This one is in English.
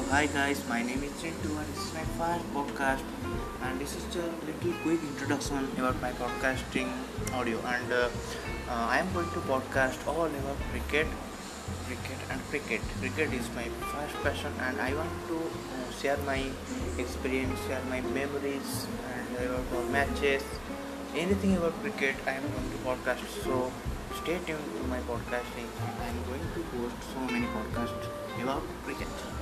hi guys, my name is Chintu and this is my first podcast and this is a little quick introduction about my podcasting audio and uh, uh, I am going to podcast all about cricket, cricket and cricket. Cricket is my first passion and I want to uh, share my experience, share my memories and about matches, anything about cricket I am going to podcast. So stay tuned to my podcasting. I am going to post so many podcasts about cricket.